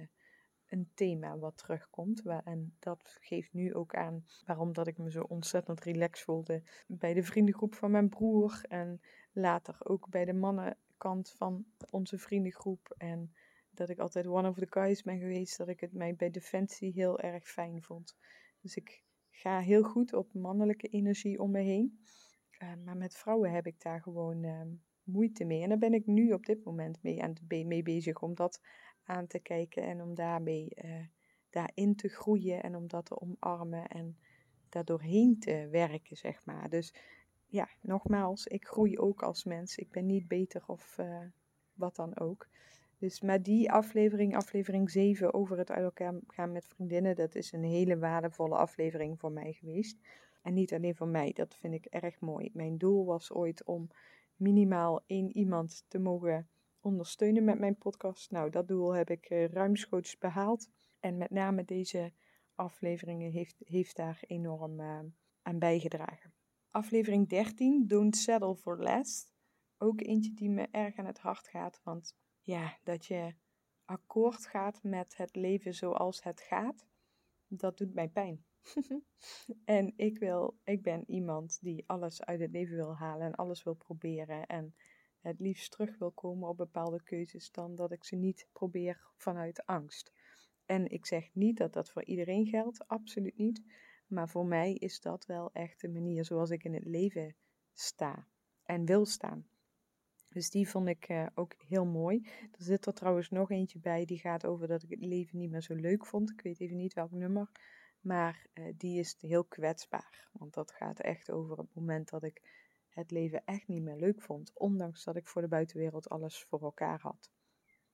een thema wat terugkomt. En dat geeft nu ook aan waarom dat ik me zo ontzettend relaxed voelde bij de vriendengroep van mijn broer. En later ook bij de mannenkant van onze vriendengroep. En dat ik altijd one of the guys ben geweest. Dat ik het mij bij Defensie heel erg fijn vond. Dus ik ga heel goed op mannelijke energie om me heen. Uh, maar met vrouwen heb ik daar gewoon uh, moeite mee. En daar ben ik nu op dit moment mee, aan mee bezig om dat aan te kijken en om daarmee uh, daarin te groeien en om dat te omarmen en daar doorheen te werken, zeg maar. Dus ja, nogmaals, ik groei ook als mens. Ik ben niet beter of wat dan ook. Dus, maar die aflevering, aflevering 7 over het uit elkaar gaan met vriendinnen, dat is een hele waardevolle aflevering voor mij geweest. En niet alleen voor mij, dat vind ik erg mooi. Mijn doel was ooit om minimaal één iemand te mogen ondersteunen met mijn podcast. Nou, dat doel heb ik uh, ruimschoots behaald. En met name deze afleveringen heeft, heeft daar enorm uh, aan bijgedragen. Aflevering 13, Don't Settle for Less. Ook eentje die me erg aan het hart gaat, want ja, dat je akkoord gaat met het leven zoals het gaat, dat doet mij pijn. en ik, wil, ik ben iemand die alles uit het leven wil halen en alles wil proberen. En het liefst terug wil komen op bepaalde keuzes dan dat ik ze niet probeer vanuit angst. En ik zeg niet dat dat voor iedereen geldt, absoluut niet. Maar voor mij is dat wel echt de manier zoals ik in het leven sta en wil staan. Dus die vond ik uh, ook heel mooi. Er zit er trouwens nog eentje bij die gaat over dat ik het leven niet meer zo leuk vond. Ik weet even niet welk nummer. Maar uh, die is heel kwetsbaar. Want dat gaat echt over het moment dat ik het leven echt niet meer leuk vond. Ondanks dat ik voor de buitenwereld alles voor elkaar had.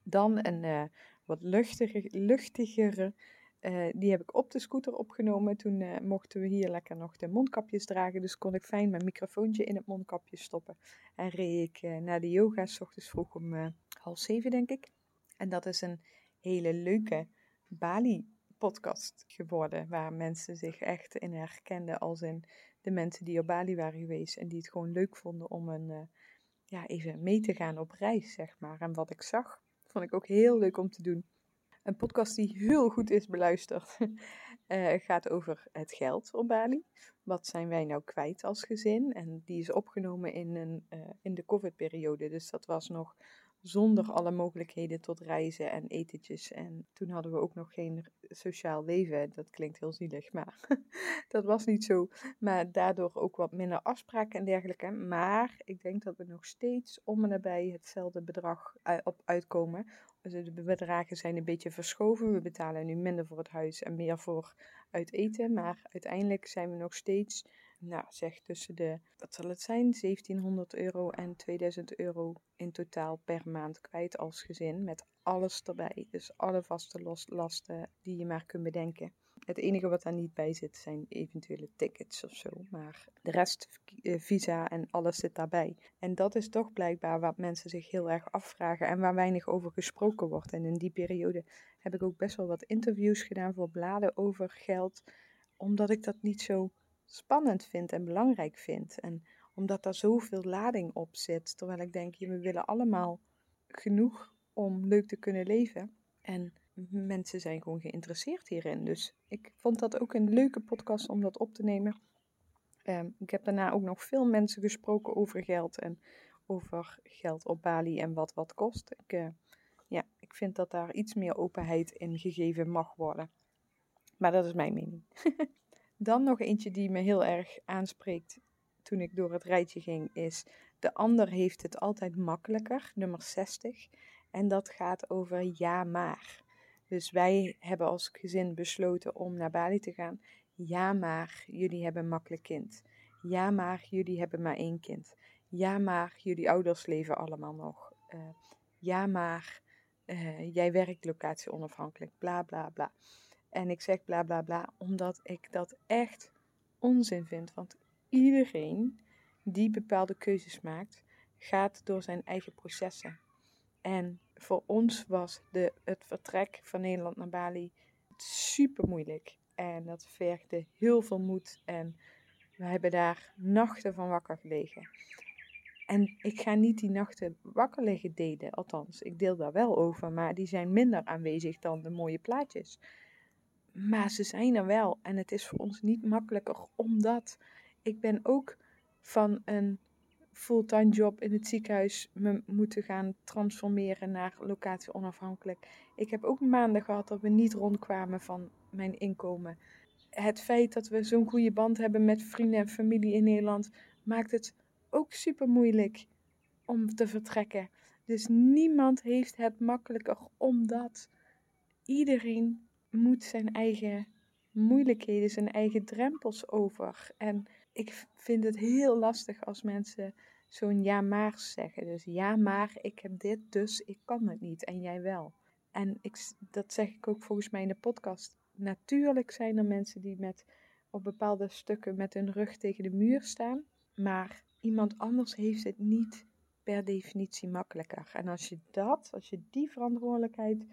Dan een uh, wat luchtiger, luchtigere uh, die heb ik op de scooter opgenomen. Toen mochten we hier lekker nog de mondkapjes dragen. Dus kon ik fijn mijn microfoontje in het mondkapje stoppen. En reed ik naar de yoga, s ochtends vroeg om half zeven, denk ik. En dat is een hele leuke Bali-podcast geworden. Waar mensen zich echt in herkenden. Als in de mensen die op Bali waren geweest. En die het gewoon leuk vonden om een, ja, even mee te gaan op reis, zeg maar. En wat ik zag, vond ik ook heel leuk om te doen. Een podcast die heel goed is beluisterd. uh, gaat over het geld op Bali. Wat zijn wij nou kwijt als gezin? En die is opgenomen in, een, uh, in de COVID-periode. Dus dat was nog zonder alle mogelijkheden tot reizen en etentjes. En toen hadden we ook nog geen sociaal leven. Dat klinkt heel zielig, maar dat was niet zo. Maar daardoor ook wat minder afspraken en dergelijke. Maar ik denk dat we nog steeds om en nabij hetzelfde bedrag op uitkomen. Dus de bedragen zijn een beetje verschoven. We betalen nu minder voor het huis en meer voor uit eten. Maar uiteindelijk zijn we nog steeds nou, zeg tussen de, wat zal het zijn, 1700 euro en 2000 euro in totaal per maand kwijt als gezin. Met alles erbij. Dus alle vaste lasten die je maar kunt bedenken. Het enige wat daar niet bij zit zijn eventuele tickets of zo. Maar de rest, eh, visa en alles zit daarbij. En dat is toch blijkbaar wat mensen zich heel erg afvragen en waar weinig over gesproken wordt. En in die periode heb ik ook best wel wat interviews gedaan voor bladen over geld. Omdat ik dat niet zo spannend vind en belangrijk vind. En omdat daar zoveel lading op zit. Terwijl ik denk, we willen allemaal genoeg om leuk te kunnen leven. En mensen zijn gewoon geïnteresseerd hierin. Dus ik vond dat ook een leuke podcast om dat op te nemen. Um, ik heb daarna ook nog veel mensen gesproken over geld en over geld op Bali en wat wat kost. Ik, uh, ja, ik vind dat daar iets meer openheid in gegeven mag worden. Maar dat is mijn mening. Dan nog eentje die me heel erg aanspreekt toen ik door het rijtje ging, is de ander heeft het altijd makkelijker, nummer 60. En dat gaat over ja maar. Dus wij hebben als gezin besloten om naar Bali te gaan. Ja maar, jullie hebben een makkelijk kind. Ja maar, jullie hebben maar één kind. Ja maar, jullie ouders leven allemaal nog. Uh, ja maar, uh, jij werkt locatie onafhankelijk. Bla bla bla. En ik zeg bla bla bla, omdat ik dat echt onzin vind. Want iedereen die bepaalde keuzes maakt, gaat door zijn eigen processen. En voor ons was de, het vertrek van Nederland naar Bali super moeilijk. En dat vergde heel veel moed. En we hebben daar nachten van wakker gelegen. En ik ga niet die nachten wakker liggen delen, althans, ik deel daar wel over, maar die zijn minder aanwezig dan de mooie plaatjes. Maar ze zijn er wel en het is voor ons niet makkelijker omdat ik ben ook van een fulltime job in het ziekenhuis me moeten gaan transformeren naar locatie onafhankelijk. Ik heb ook maanden gehad dat we niet rondkwamen van mijn inkomen. Het feit dat we zo'n goede band hebben met vrienden en familie in Nederland maakt het ook super moeilijk om te vertrekken. Dus niemand heeft het makkelijker omdat iedereen moet zijn eigen moeilijkheden, zijn eigen drempels over. En ik vind het heel lastig als mensen zo'n ja maar zeggen. Dus ja maar, ik heb dit, dus ik kan het niet en jij wel. En ik, dat zeg ik ook volgens mij in de podcast. Natuurlijk zijn er mensen die met, op bepaalde stukken met hun rug tegen de muur staan. Maar iemand anders heeft het niet per definitie makkelijker. En als je dat, als je die verantwoordelijkheid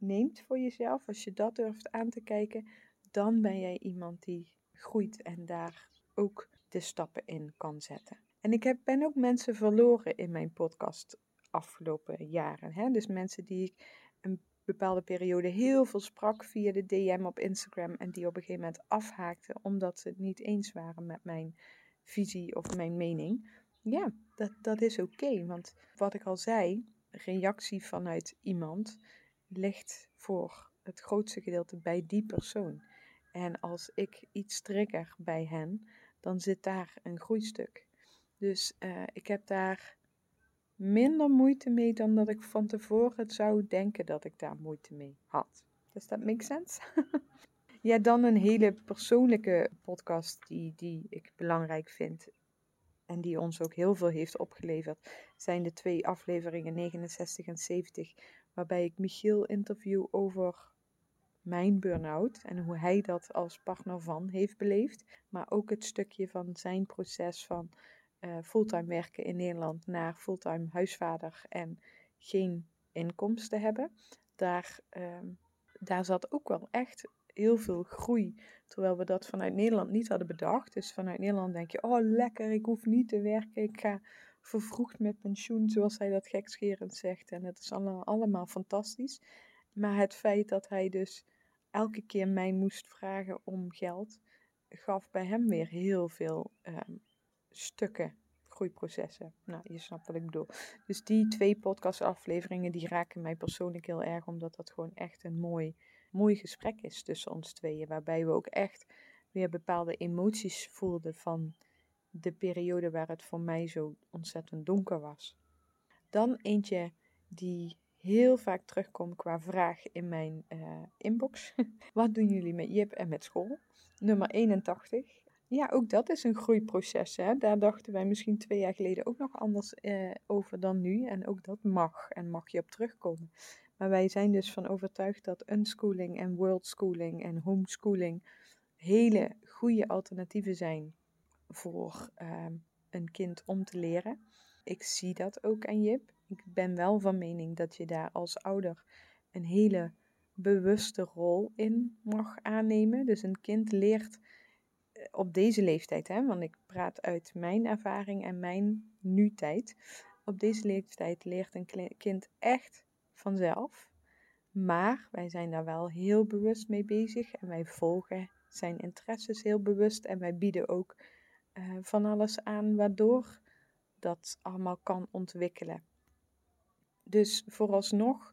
neemt voor jezelf, als je dat durft aan te kijken, dan ben jij iemand die groeit en daar ook de stappen in kan zetten. En ik heb, ben ook mensen verloren in mijn podcast afgelopen jaren. Hè? Dus mensen die ik een bepaalde periode heel veel sprak via de DM op Instagram en die op een gegeven moment afhaakten omdat ze het niet eens waren met mijn visie of mijn mening. Ja, dat, dat is oké, want wat ik al zei, reactie vanuit iemand ligt voor het grootste gedeelte bij die persoon. En als ik iets trigger bij hen, dan zit daar een groeistuk. Dus uh, ik heb daar minder moeite mee dan dat ik van tevoren zou denken dat ik daar moeite mee had. Does that make sense? ja, dan een hele persoonlijke podcast die, die ik belangrijk vind. En die ons ook heel veel heeft opgeleverd. Zijn de twee afleveringen 69 en 70 waarbij ik Michiel interview over mijn burn-out en hoe hij dat als partner van heeft beleefd. Maar ook het stukje van zijn proces van uh, fulltime werken in Nederland naar fulltime huisvader en geen inkomsten hebben. Daar, uh, daar zat ook wel echt heel veel groei. Terwijl we dat vanuit Nederland niet hadden bedacht. Dus vanuit Nederland denk je, oh lekker, ik hoef niet te werken. Ik ga vervroegd met pensioen, zoals hij dat gekscherend zegt. En het is allemaal, fantastisch. Maar het feit dat hij dus elke keer mij moest vragen om geld, gaf bij hem weer heel veel ehm, stukken groeiprocessen. Nou, je snapt wat ik bedoel. Dus die twee podcastafleveringen, die raken mij persoonlijk heel erg, omdat dat gewoon echt een mooi, mooi gesprek is tussen ons tweeën. Waarbij we ook echt weer bepaalde emoties voelden van de periode waar het voor mij zo ontzettend donker was. Dan eentje die heel vaak terugkomt qua vraag in mijn uh, inbox. Wat doen jullie met Jip en met school? Nummer 81. Ja, ook dat is een groeiproces. Hè? Daar dachten wij misschien twee jaar geleden ook nog anders eh, over dan nu. En ook dat mag en mag je op terugkomen. Maar wij zijn dus van overtuigd dat unschooling en worldschooling en homeschooling hele goede alternatieven zijn voor uh, een kind om te leren. Ik zie dat ook aan Jip. Ik ben wel van mening dat je daar als ouder een hele bewuste rol in mag aannemen. Dus een kind leert eh, op deze leeftijd, hè, want ik praat uit mijn ervaring en mijn nu-tijd. Op deze leeftijd leert een kind echt vanzelf. Maar wij zijn daar wel heel bewust mee bezig en wij volgen zijn interesses heel bewust en wij bieden ook uh, van alles aan waardoor dat allemaal kan ontwikkelen. Dus vooralsnog,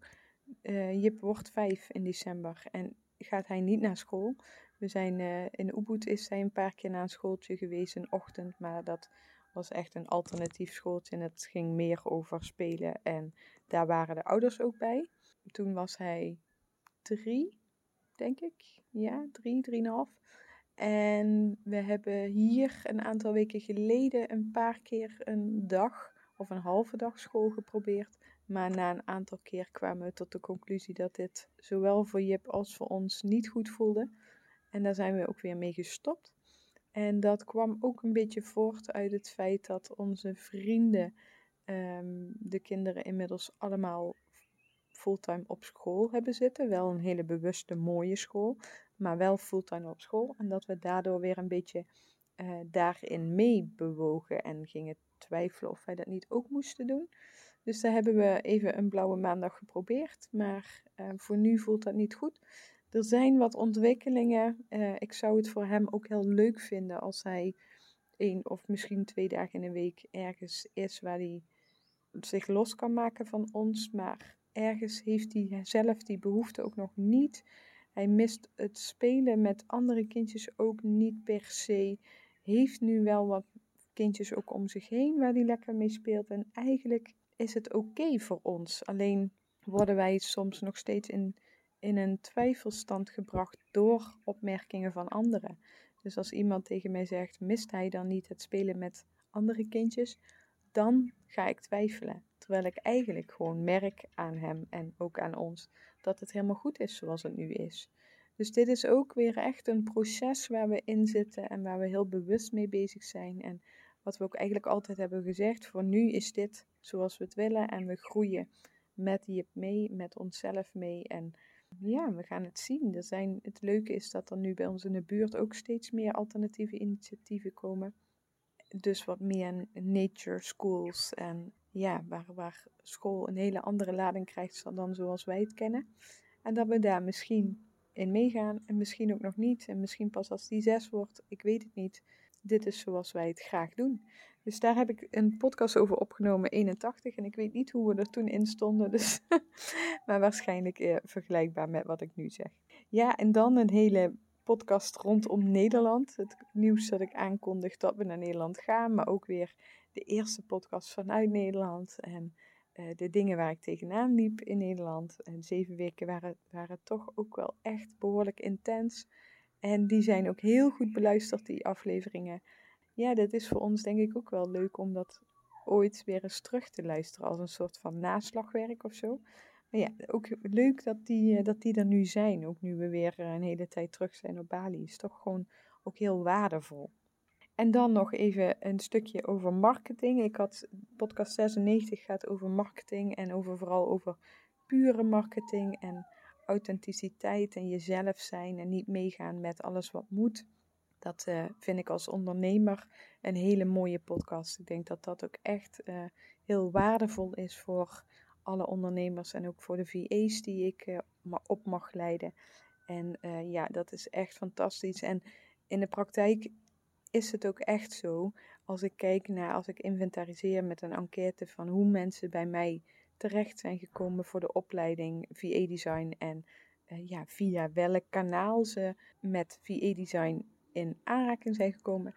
uh, Jip wordt vijf in december en gaat hij niet naar school. We zijn uh, in Ubud is hij een paar keer naar een schooltje geweest een ochtend, maar dat was echt een alternatief schooltje en het ging meer over spelen en daar waren de ouders ook bij. Toen was hij drie, denk ik. Ja, drie, drieënhalf. En we hebben hier een aantal weken geleden een paar keer een dag of een halve dag school geprobeerd. Maar na een aantal keer kwamen we tot de conclusie dat dit zowel voor Jip als voor ons niet goed voelde. En daar zijn we ook weer mee gestopt. En dat kwam ook een beetje voort uit het feit dat onze vrienden um, de kinderen inmiddels allemaal fulltime op school hebben zitten. Wel een hele bewuste, mooie school, maar wel fulltime op school. En dat we daardoor weer een beetje uh, daarin meebewogen en gingen twijfelen of wij dat niet ook moesten doen. Dus daar hebben we even een blauwe maandag geprobeerd, maar uh, voor nu voelt dat niet goed. Er zijn wat ontwikkelingen. Uh, ik zou het voor hem ook heel leuk vinden als hij één of misschien twee dagen in de week ergens is waar hij zich los kan maken van ons. Maar ergens heeft hij zelf die behoefte ook nog niet. Hij mist het spelen met andere kindjes ook niet per se. Heeft nu wel wat kindjes ook om zich heen waar hij lekker mee speelt. En eigenlijk is het oké voor ons. Alleen worden wij soms nog steeds in, in een twijfelstand gebracht door opmerkingen van anderen. Dus als iemand tegen mij zegt, mist hij dan niet het spelen met andere kindjes? Dan ga ik twijfelen. Terwijl ik eigenlijk gewoon merk aan hem en ook aan ons dat het helemaal goed is zoals het nu is. Dus dit is ook weer echt een proces waar we in zitten en waar we heel bewust mee bezig zijn. En wat we ook eigenlijk altijd hebben gezegd, voor nu is dit zoals we het willen en we groeien met Jip mee, met onszelf mee. En ja, we gaan het zien. Er zijn, het leuke is dat er nu bij ons in de buurt ook steeds meer alternatieve initiatieven komen. Dus wat meer nature schools en ja, waar, waar school een hele andere lading krijgt dan zoals wij het kennen. En dat we daar misschien in meegaan en misschien ook nog niet. En misschien pas als die zes wordt, ik weet het niet. Dit is zoals wij het graag doen. Dus daar heb ik een podcast over opgenomen, 81. En ik weet niet hoe we er toen in stonden. Dus maar waarschijnlijk eh, vergelijkbaar met wat ik nu zeg. Ja, en dan een hele podcast rondom Nederland. Het nieuws dat ik aankondig dat we naar Nederland gaan. Maar ook weer de eerste podcast vanuit Nederland. En uh, de dingen waar ik tegenaan liep in Nederland. En zeven weken waren, waren toch ook wel echt behoorlijk intens. En die zijn ook heel goed beluisterd, die afleveringen. Ja, dat is voor ons denk ik ook wel leuk om dat ooit weer eens terug te luisteren als een soort van naslagwerk of zo. Maar ja, ook leuk dat die, eh, dat die er nu zijn. Ook nu we weer een hele tijd terug zijn op Bali. Is toch gewoon ook heel waardevol. En dan nog even een stukje over marketing. Ik had podcast 96 gaat over marketing en over vooral over pure marketing en authenticiteit en jezelf zijn en niet meegaan met alles wat moet. Dat uh, vind ik als ondernemer een hele mooie podcast. Ik denk dat dat ook echt uh, heel waardevol is voor alle ondernemers en ook voor de VA's die ik uh, op mag leiden. En ja, dat is echt fantastisch. En in de praktijk is het ook echt zo. Als ik kijk naar, als ik inventariseer met een enquête van hoe mensen bij mij terecht zijn gekomen voor de opleiding VA-design en uh, ja, via welk kanaal ze met VA-design in aanraking zijn gekomen,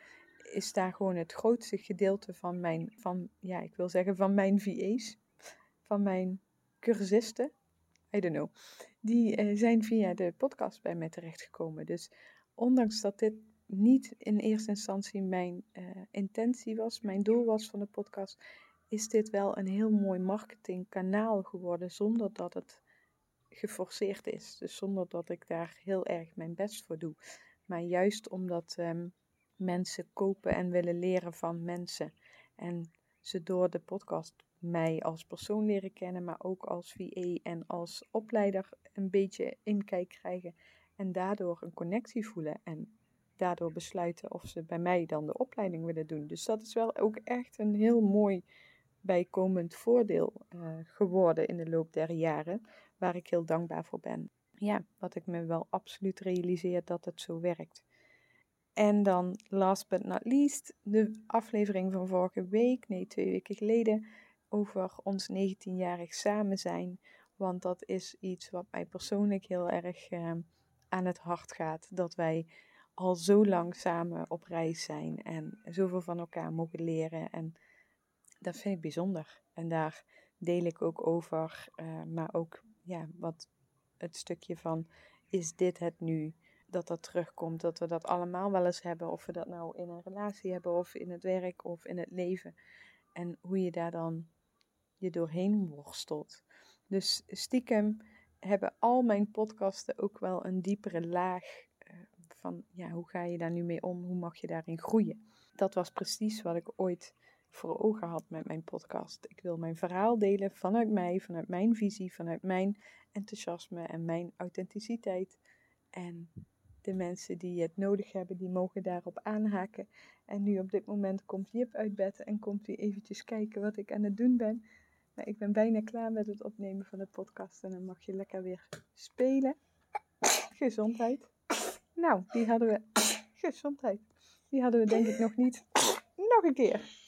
is daar gewoon het grootste gedeelte van mijn, van, ja, ik wil zeggen van mijn VA's, van mijn cursisten, I don't know, die uh, zijn via de podcast bij mij terechtgekomen. Dus ondanks dat dit niet in eerste instantie mijn uh, intentie was, mijn doel was van de podcast, is dit wel een heel mooi marketingkanaal geworden zonder dat het geforceerd is. Dus zonder dat ik daar heel erg mijn best voor doe. Maar juist omdat um, mensen kopen en willen leren van mensen. En ze door de podcast mij als persoon leren kennen, maar ook als VA en als opleider een beetje inkijk krijgen. En daardoor een connectie voelen. En daardoor besluiten of ze bij mij dan de opleiding willen doen. Dus dat is wel ook echt een heel mooi bijkomend voordeel uh, geworden in de loop der jaren, waar ik heel dankbaar voor ben. Ja, wat ik me wel absoluut realiseer dat het zo werkt. En dan, last but not least, de aflevering van vorige week, nee, twee weken geleden, over ons 19-jarig samen zijn. Want dat is iets wat mij persoonlijk heel erg uh, aan het hart gaat. Dat wij al zo lang samen op reis zijn en zoveel van elkaar mogen leren. En dat vind ik bijzonder. En daar deel ik ook over, uh, maar ook ja, wat het stukje van is dit het nu? Dat dat terugkomt, dat we dat allemaal wel eens hebben. Of we dat nou in een relatie hebben, of in het werk, of in het leven. En hoe je daar dan je doorheen worstelt. Dus stiekem hebben al mijn podcasten ook wel een diepere laag van ja, hoe ga je daar nu mee om? Hoe mag je daarin groeien? Dat was precies wat ik ooit voor ogen had met mijn podcast. Ik wil mijn verhaal delen vanuit mij, vanuit mijn visie, vanuit mijn enthousiasme en mijn authenticiteit. En de mensen die het nodig hebben, die mogen daarop aanhaken. En nu op dit moment komt Jip uit bed en komt hij eventjes kijken wat ik aan het doen ben. Maar ik ben bijna klaar met het opnemen van de podcast en dan mag je lekker weer spelen. Gezondheid. Nou, die hadden we. Gezondheid. Die hadden we denk ik nog niet. Nog een keer.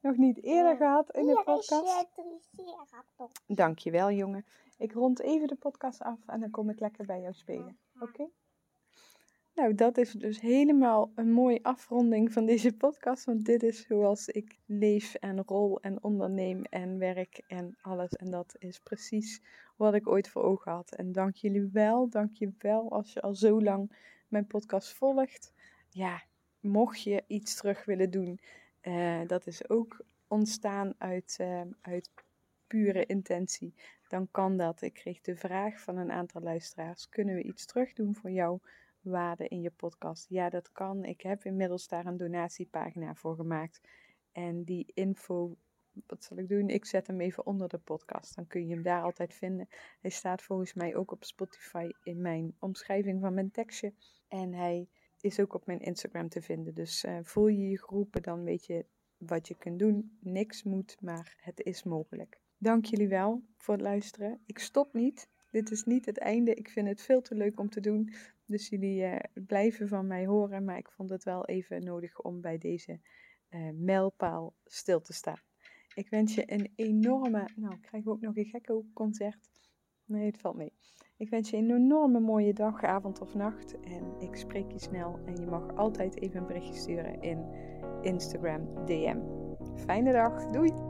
Nog niet eerder gehad in de podcast. Dankjewel, jongen. Ik rond even de podcast af en dan kom ik lekker bij jou spelen. Oké? Nou, dat is dus helemaal een mooie afronding van deze podcast. Want dit is zoals ik leef en rol en onderneem en werk en alles. En dat is precies wat ik ooit voor ogen had. En dank jullie wel. Dank je wel als je al zo lang mijn podcast volgt. Ja, mocht je iets terug willen doen, uh, dat is ook ontstaan uit, uh, uit pure intentie. Dan kan dat. Ik kreeg de vraag van een aantal luisteraars: kunnen we iets terug doen voor jouw waarde in je podcast? Ja, dat kan. Ik heb inmiddels daar een donatiepagina voor gemaakt. En die info wat zal ik doen? Ik zet hem even onder de podcast. Dan kun je hem daar altijd vinden. Hij staat volgens mij ook op Spotify in mijn omschrijving van mijn tekstje. En hij is ook op mijn Instagram te vinden. Dus uh, voel je je geroepen, dan weet je wat je kunt doen. Niks moet, maar het is mogelijk. Dank jullie wel voor het luisteren. Ik stop niet. Dit is niet het einde. Ik vind het veel te leuk om te doen. Dus jullie uh, blijven van mij horen. Maar ik vond het wel even nodig om bij deze uh, mijlpaal stil te staan. Ik wens je een enorme. Nou, krijgen we ook nog een gekke concert? Nee, het valt mee. Ik wens je een enorme mooie dag, avond of nacht. En ik spreek je snel. En je mag altijd even een berichtje sturen in Instagram DM. Fijne dag. Doei!